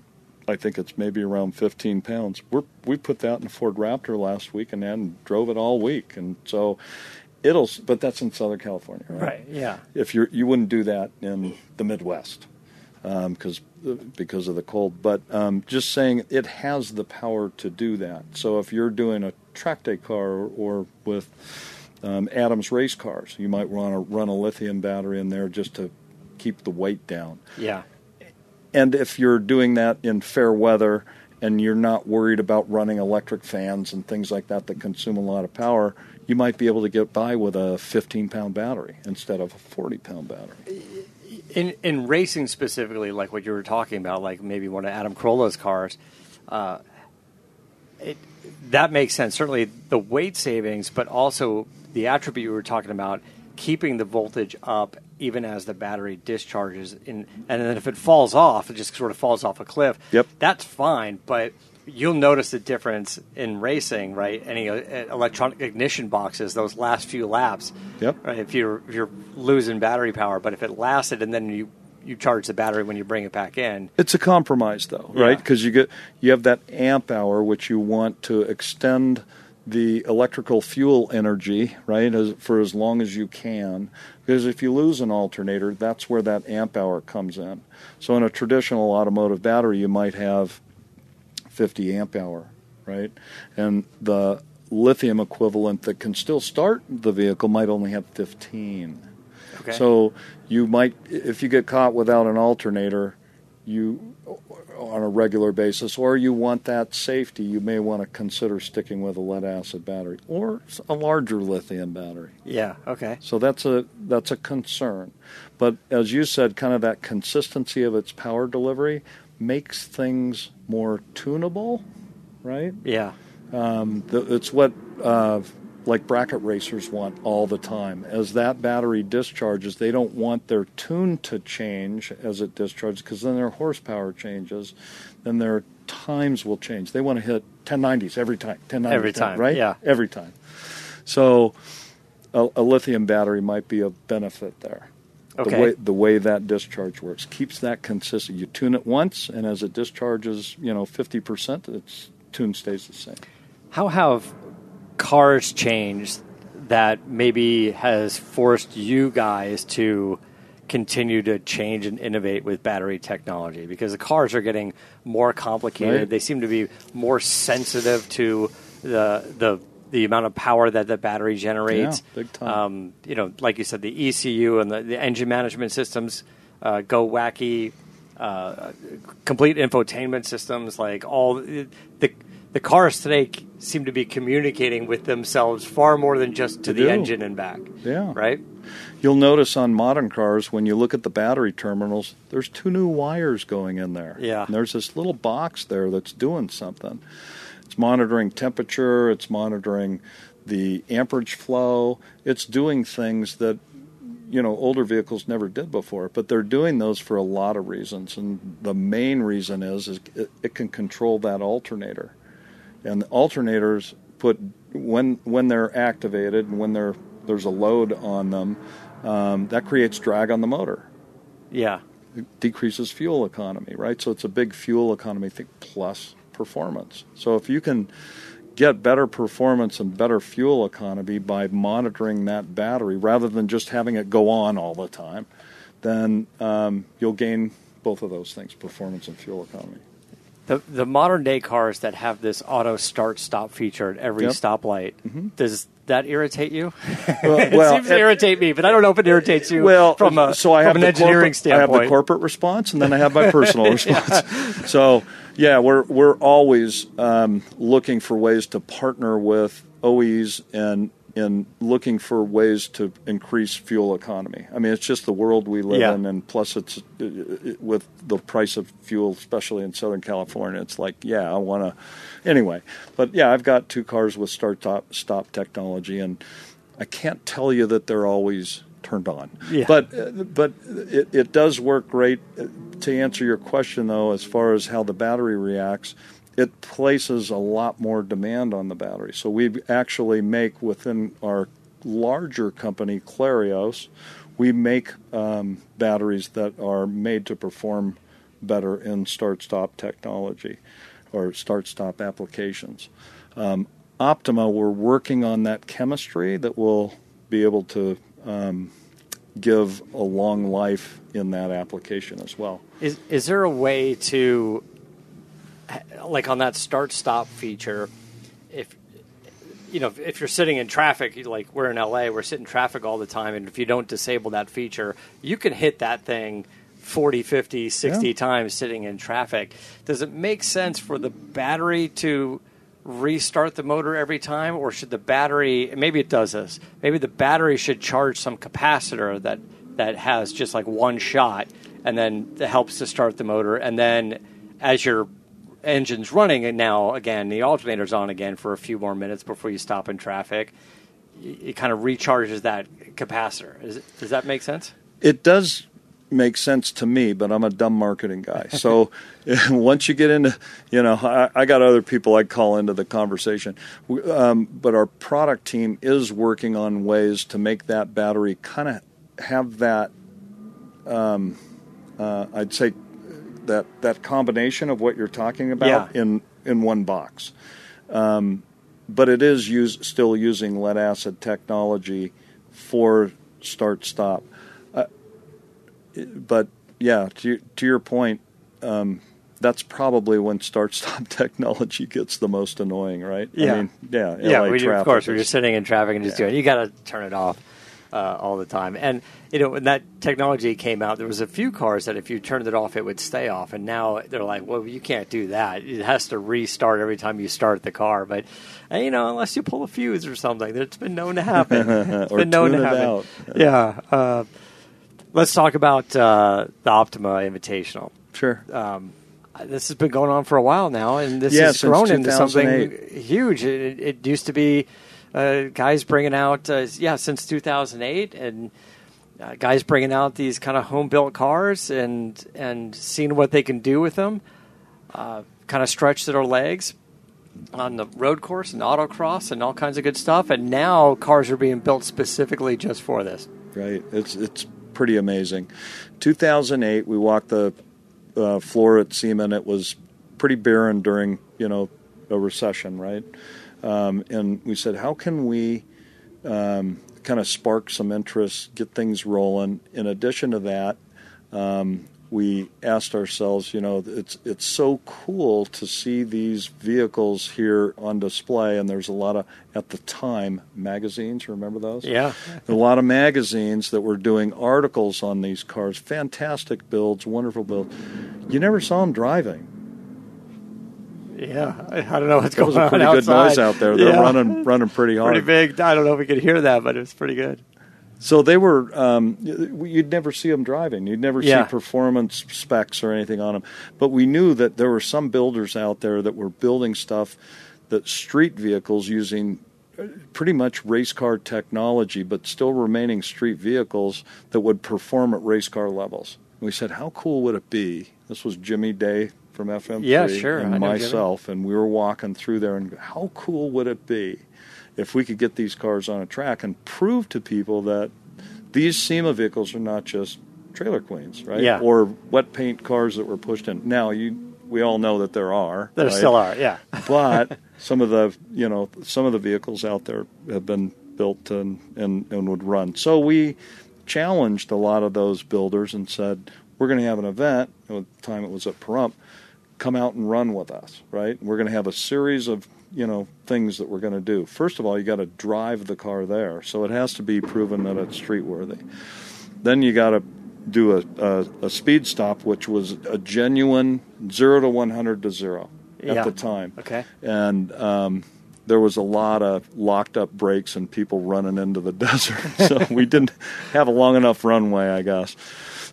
I think it's maybe around 15 pounds. We're, we put that in a Ford Raptor last week and then drove it all week, and so it'll. But that's in Southern California, right? Yeah. if you're you wouldn't do that in the Midwest because because of the cold. But um, just saying it has the power to do that. So if you're doing a track day car or, or with um, Adams race cars, you might want to run a lithium battery in there just to keep the weight down. Yeah. And if you're doing that in fair weather and you're not worried about running electric fans and things like that that consume a lot of power, you might be able to get by with a 15 pound battery instead of a 40 pound battery. In in racing specifically, like what you were talking about, like maybe one of Adam Carolla's cars, uh, it, that makes sense. Certainly the weight savings, but also the attribute you were talking about, keeping the voltage up even as the battery discharges. In, and then if it falls off, it just sort of falls off a cliff. Yep. That's fine, but you'll notice the difference in racing, right? Any uh, electronic ignition boxes, those last few laps. Yep. Right? If you're if you're losing battery power, but if it lasted and then you you charge the battery when you bring it back in. It's a compromise, though, right? Yeah. Because you get you have that amp hour, which you want to extend the electrical fuel energy, right, as, for as long as you can. Because if you lose an alternator, that's where that amp hour comes in. So in a traditional automotive battery, you might have 50 amp hour, right? And the lithium equivalent that can still start the vehicle might only have 15. Okay. So you might, if you get caught without an alternator, you on a regular basis, or you want that safety, you may want to consider sticking with a lead acid battery or a larger lithium battery. yeah. Okay. So that's a that's a concern. But as you said, kind of that consistency of its power delivery makes things more tunable, right? Yeah. Um, the, it's what uh, like bracket racers want all the time. As that battery discharges, they don't want their tune to change as it discharges because then their horsepower changes, then their times will change. They want to hit 1090s every time, 1090s Every time, right? yeah. every time. So a, a lithium battery might be a benefit there. Okay. The way the way that discharge works keeps that consistent. You tune it once, and as it discharges, you know, fifty percent, its tune stays the same. How have cars changed that maybe has forced you guys to continue to change and innovate with battery technology? Because the cars are getting more complicated. Right. They seem to be more sensitive to the the the amount of power that the battery generates. Yeah, big time. Um, you know, like you said, the ECU and the, the engine management systems uh, go wacky. Uh, complete infotainment systems, like all the the cars today seem to be communicating with themselves far more than just to They the do. engine and back. Yeah. Right. You'll notice on modern cars when you look at the battery terminals, there's two new wires going in there. Yeah. And there's this little box there that's doing something. It's monitoring temperature, it's monitoring the amperage flow, it's doing things that you know older vehicles never did before but they're doing those for a lot of reasons and the main reason is is it, it can control that alternator and the alternators put when when they're activated and when they're there's a load on them um, that creates drag on the motor Yeah. it decreases fuel economy right so it's a big fuel economy thing plus performance so if you can get better performance and better fuel economy by monitoring that battery rather than just having it go on all the time, then um, you'll gain both of those things performance and fuel economy. The, the modern day cars that have this auto start stop feature at every Yep. stoplight, does that irritate you? Well- it well, seems to it- irritate me, but I don't know if it irritates you well, from, a, so I from have an engineering corporate, I have standpoint. the corporate response, and then I have my personal response. So yeah, we're we're always um, looking for ways to partner with OEs and in looking for ways to increase fuel economy. I mean, it's just the world we live Yeah. in, and plus it's uh, uh, with the price of fuel, especially in Southern California. It's like, yeah, I want to. Anyway, but yeah, I've got two cars with start stop stop technology, and I can't tell you that they're always turned on. Yeah. But uh, but it, it does work great. To answer your question, though, as far as how the battery reacts, it places a lot more demand on the battery. So we actually make within our larger company, Clarios, we make um, batteries that are made to perform better in start-stop technology or start-stop applications. Um, Optima, we're working on that chemistry that will be able to um, give a long life in that application as well. Is is there a way to, like on that start stop feature, if you know if you're sitting in traffic, like we're in LA, we're sitting in traffic all the time, and if you don't disable that feature, you can hit that thing 40, 50, 60 Yeah. times sitting in traffic. Does it make sense for the battery to restart the motor every time, or should the battery? Maybe it does this. Maybe the battery should charge some capacitor that that has just like one shot, and then helps to start the motor, and then as your engine's running, and now again the alternator's on again for a few more minutes before you stop in traffic. It kind of recharges that capacitor. Does that make sense? It does make sense to me, but I'm a dumb marketing guy. So once you get into, you know, I, I got other people I call into the conversation. Um, but our product team is working on ways to make that battery kind of have that, um, uh, I'd say, that that combination of what you're talking about Yeah. in in one box. Um, but it is use, still using lead acid technology for start stop. Uh, but yeah, to to your point, um, that's probably when start stop technology gets the most annoying, right? Yeah. I mean, yeah, yeah, we do, of course. When you're is- sitting in traffic and just Yeah. doing, you got to turn it off uh, all the time. And you know, when that technology came out, there was a few cars that if you turned it off, it would stay off. And now they're like, well, you can't do that. It has to restart every time you start the car. But uh, you know, unless you pull a fuse or something, it's been known to happen. It's Or been known to happen. out. Yeah. Uh, let's talk about uh, the Optima Invitational. sure. Um, this has been going on for a while now, and this Yeah, has grown into something huge. It, it used to be uh, guys bringing out, uh, yeah, since 2008, and uh, guys bringing out these kind of home built cars and and seeing what they can do with them, uh, kind of stretch their legs on the road course and autocross and all kinds of good stuff. And now cars are being built specifically just for this. Right. It's it's pretty amazing. 2008, we walked the uh, floor at SEMA. It was pretty barren during you know a recession, right? Um, and we said, how can we um, kind of spark some interest, get things rolling? In addition to that, um, we asked ourselves, you know, it's it's so cool to see these vehicles here on display, and there's a lot of at the time magazines. Remember those? Yeah. a lot of magazines that were doing articles on these cars. Fantastic builds, wonderful builds. You never saw them driving. Yeah, I I don't know what's That was going a pretty on good noise out there. They're Yeah. running running pretty hard. pretty big. I don't know if we could hear that, but it was pretty good. So they were. Um, you'd never see them driving. You'd never Yeah. see performance specs or anything on them. But we knew that there were some builders out there that were building stuff that street vehicles using uh, pretty much race car technology, but still remaining street vehicles that would perform at race car levels. And we said, how cool would it be? This was Jimmy Day from FM3 Yeah, sure. And myself, and we were walking through there, and how cool would it be if we could get these cars on a track and prove to people that these SEMA vehicles are not just trailer queens, right? Yeah. Or wet paint cars that were pushed in. Now, you we all know that there are. There right? still are, yeah. but some of the you know some of the vehicles out there have been built and, and, and would run. So we challenged a lot of those builders and said, we're going to have an event. At the time it was at Pahrump. Come out and run with us, right? We're going to have a series of you know things that we're going to do. First of all, you got to drive the car there, so it has to be proven that it's street worthy. Then you got to do a, a, a, speed stop, which was a genuine zero to one hundred to zero at Yeah. the time. Okay. and um, there was a lot of locked up brakes and people running into the desert. so we didn't have a long enough runway, I guess.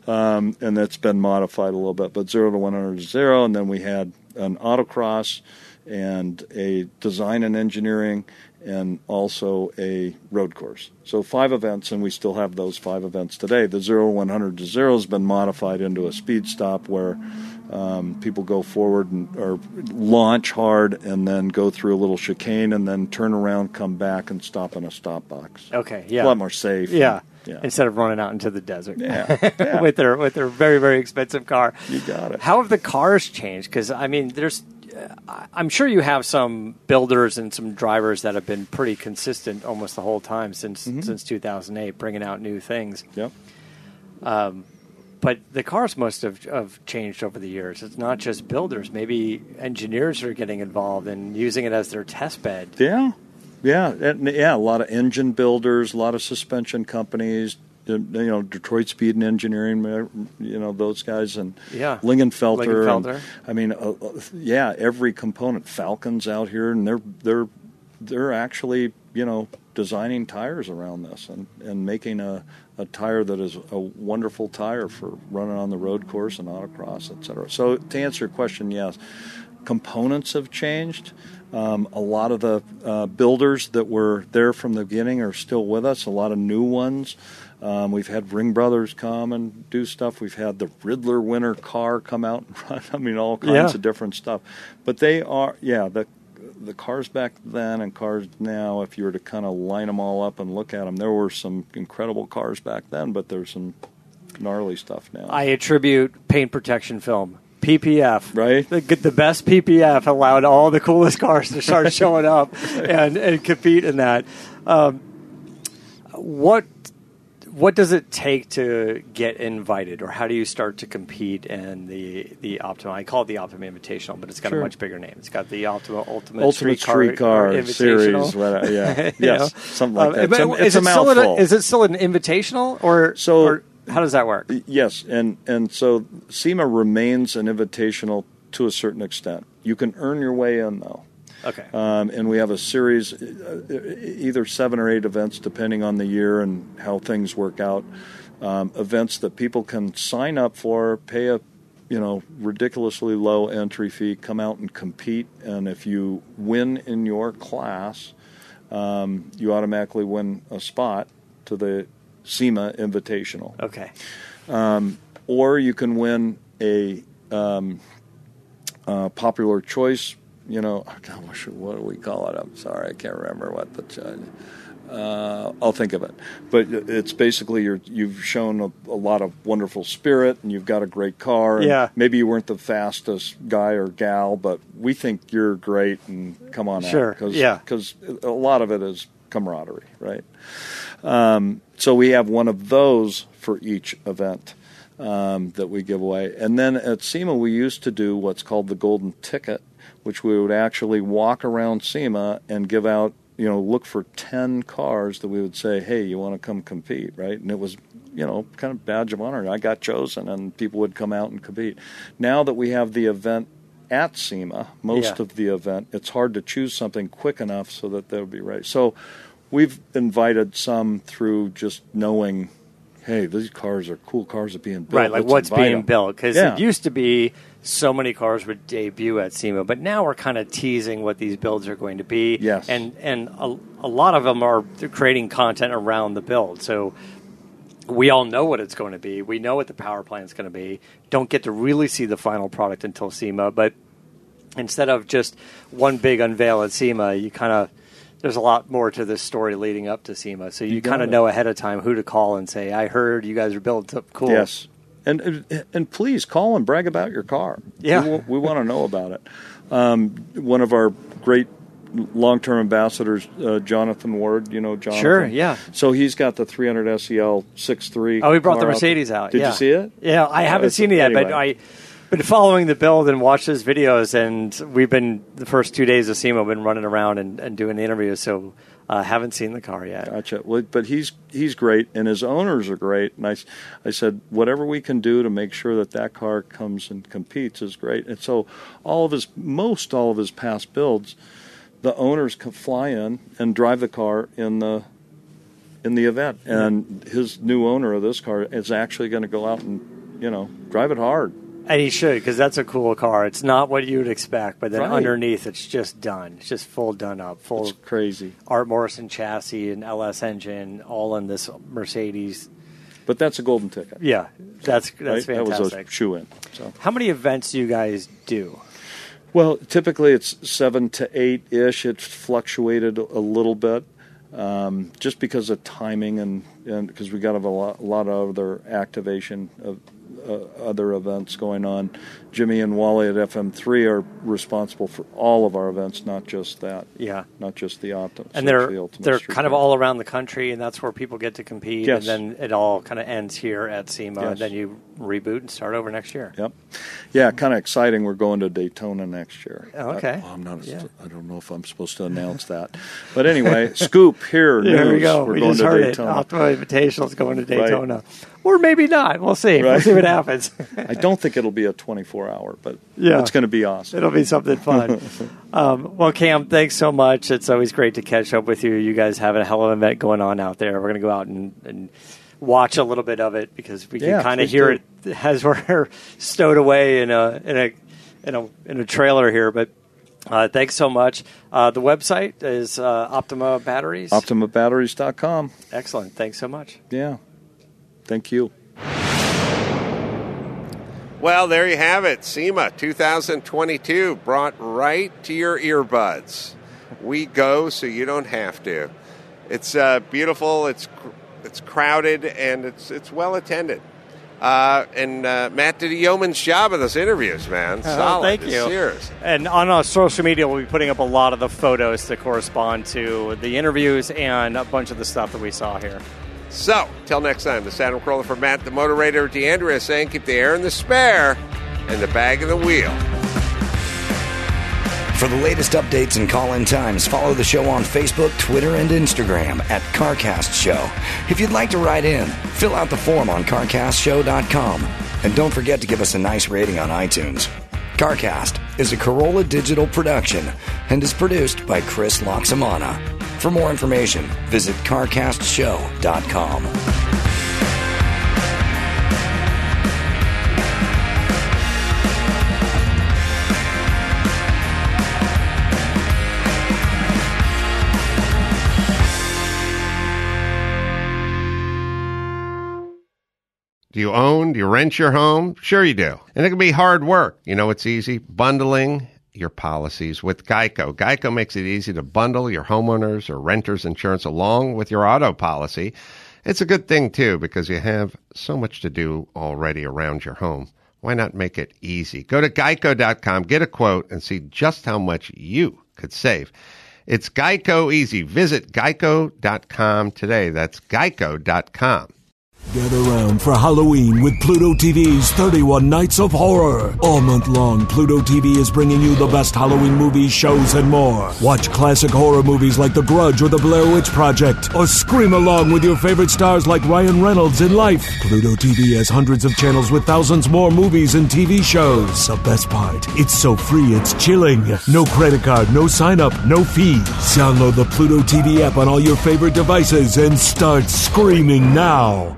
Um, and that's been modified a little bit, but zero to 100 is zero. And then we had an autocross and a design and engineering and also a road course. So five events, and we still have those five events today. The zero 100 to zero has been modified into a speed stop where um, people go forward and or launch hard and then go through a little chicane and then turn around, come back, and stop in a stop box. Okay, yeah. a lot more safe. Yeah. Yeah. Instead of running out into the desert. Yeah, yeah. with their with their very very expensive car. You got it. How have the cars changed? Because I mean, there's, uh, I'm sure you have some builders and some drivers that have been pretty consistent almost the whole time since Mm-hmm. since 2008, bringing out new things. Yep. But the cars must have, have changed over the years. It's not just builders. Maybe engineers are getting involved and using it as their test bed. Yeah, yeah, and, yeah. A lot of engine builders, a lot of suspension companies. You know, Detroit Speed and Engineering. You know those guys and Yeah. Lingenfelter. Lingenfelter. and- I mean, uh, uh, yeah, every component. Falken's out here, and they're they're they're actually you know designing tires around this and and making a a tire that is a wonderful tire for running on the road course and autocross, et cetera. So to answer your question, yes, components have changed. Um, a lot of the uh, builders that were there from the beginning are still with us. A lot of new ones. Um, we've had Ring Brothers come and do stuff. We've had the Ridler winter car come out and run. I mean, all kinds Yeah. of different stuff. But they are, yeah, the the cars back then and cars now. If you were to kind of line them all up and look at them, there were some incredible cars back then, but there's some gnarly stuff now. I attribute paint protection film. PPF, Right. The, the best PPF allowed all the coolest cars to start showing up and, and compete in that. Um, what what does it take to get invited, or how do you start to compete in the the Optima? I call it the Optima Invitational, but it's got Sure. a much bigger name. It's got the Optima Ultimate, Ultimate Streetcar, Streetcar Invitational. Series, what- yeah. Yes, know? something like Uh, that. but It's a- is it's a it still an- mouthful. is it still an invitational, or So- or how does that work? Yes, and and so SEMA remains an invitational to a certain extent. You can earn your way in though. Okay. Um, and we have a series, uh, either seven or eight events, depending on the year and how things work out. Um, events that people can sign up for, pay a, you know, ridiculously low entry fee, come out and compete, and if you win in your class, um, you automatically win a spot to the SEMA Invitational Okay. or you can win a um, uh, popular choice. You know, God, what, do we call it? I'm sorry, I can't remember what the. Uh, I'll think of it, but it's basically you're, you've shown a, a lot of wonderful spirit, and you've got a great car. and Yeah. maybe you weren't the fastest guy or gal, but we think you're great, and come on Sure, out. Cause, yeah. because a lot of it is camaraderie, right? Um, so we have one of those for each event um, that we give away. And then at SEMA, we used to do what's called the golden ticket, which we would actually walk around SEMA and give out, you know, look for 10 cars that we would say, hey, you want to come compete, right? And it was, you know, kind of badge of honor. I got chosen, and people would come out and compete. Now that we have the event at SEMA, most Yeah. of the event, it's hard to choose something quick enough so that they'll be right. So we've invited some through just knowing, hey, these cars are cool cars are being built. Right, like Let's what's being 'em. built because Yeah. it used to be so many cars would debut at SEMA, but now we're kind of teasing what these builds are going to be. Yes. and and a, a lot of them are creating content around the build. So we all know what it's going to be. We know what the power plant is going to be. Don't get to really see the final product until SEMA, but instead of just one big unveil at SEMA, you kind of there's a lot more to this story leading up to SEMA. So you, You kind of know ahead of time who to call and say, "I heard you guys are building something cool." Yes. and and please call and brag about your car. Yeah. we, we want to know about it. Um, one of our great long-term ambassadors, uh, Jonathan Ward. You know Jonathan. Sure, yeah. So he's got the 300 SEL 6.3. Oh, he brought the Mercedes out. Did yeah. you see it? Yeah, I haven't seen it yet, but anyway. I been following the build and watched his videos, and we've been the first two days of SEMA been running around and, and doing the interviews, so uh, haven't seen the car yet. Gotcha. Well, but he's he's great, and his owners are great. And I, I said, whatever we can do to make sure that that car comes and competes is great. And so, all of his, most all of his past builds, the owners can fly in and drive the car in the in the event. And his new owner of this car is actually going to go out and you know drive it hard. And he should, because that's a cool car. It's not what you'd expect, but then Right. underneath, it's just done. It's just full done up, full It's crazy. Art Morrison chassis and LS engine, all in this Mercedes. But that's a golden ticket. Yeah, that's that's right? That was fantastic. a shoe in. So. How many events do you guys do? Well, typically it's seven to eight ish. It fluctuated a little bit, um, just because of timing and and because we got a lot, a lot of other activation of uh, other events going on. Jimmy and Wally at FM3 are responsible for all of our events, not just that. Yeah. not just the Optum. and they're the they're kind of all around the country, and that's where people get to compete. Yes. And then it all kind of ends here at SEMA, and then you reboot and start over next year. Yep. Yeah, kind of exciting. We're going to Daytona next year. Oh, okay. Oh, I, am not. Yeah. I don't know if I'm supposed to announce that, but anyway, scoop here. There we news. go. We're we going just to heard Daytona. it. Optima Invitational's going to Right. Daytona, or maybe not. We'll see. We'll see what happens. I don't think it'll be a 24 hour, but Yeah. it's going to be awesome. It'll be something fun. um, well, Cam, thanks so much. It's always great to catch up with you. You guys have a hell of an event going on out there. We're going to go out and, and watch a little bit of it because we can Yeah, kind of hear do. it as we're stowed away in a in a in a in a trailer here. But uh, thanks so much. Uh, the website is uh, Optima Batteries. OptimaBatteries.com. Excellent. Thanks so much. Yeah. Thank you. Well, there you have it. SEMA 2022 brought right to your earbuds. We go so you don't have to. It's uh, beautiful. It's cr- it's crowded and it's it's well attended. Uh, and uh, Matt did a yeoman's job of those interviews, man. Solid. Oh, thank It's you. Serious. And on our social media, we'll be putting up a lot of the photos that correspond to the interviews and a bunch of the stuff that we saw here. So, till next time, this is Adam Carolla for Matt, the raider, D'Andrea saying keep the air in the spare and the bag in the wheel. For the latest updates and call in times, follow the show on Facebook, Twitter, and Instagram at CarCast Show. If you'd like to write in, fill out the form on CarCastShow.com. And don't forget to give us a nice rating on iTunes. CarCast is a Carolla digital production and is produced by Chris Laxamana. For more information, visit CarCastShow.com. Do you own? Do you rent your home? Sure you do. And it can be hard work. You know, it's easy. Bundling your policies with Geico. Geico makes it easy to bundle your homeowners or renters insurance along with your auto policy. It's a good thing too because you have so much to do already around your home. Why not make it easy? Go to geico.com, get a quote, and see just how much you could save. It's Geico easy. Visit geico.com today. That's geico.com. Get around for Halloween with Pluto TV's 31 Nights of Horror. All month long, Pluto TV is bringing you the best Halloween movies, shows, and more. Watch classic horror movies like The Grudge or The Blair Witch Project, or scream along with your favorite stars like Ryan Reynolds in Life. Pluto TV has hundreds of channels with thousands more movies and TV shows. The best part, it's so free, it's chilling. No credit card, no sign up, no fees. Download the Pluto TV app on all your favorite devices and start screaming now.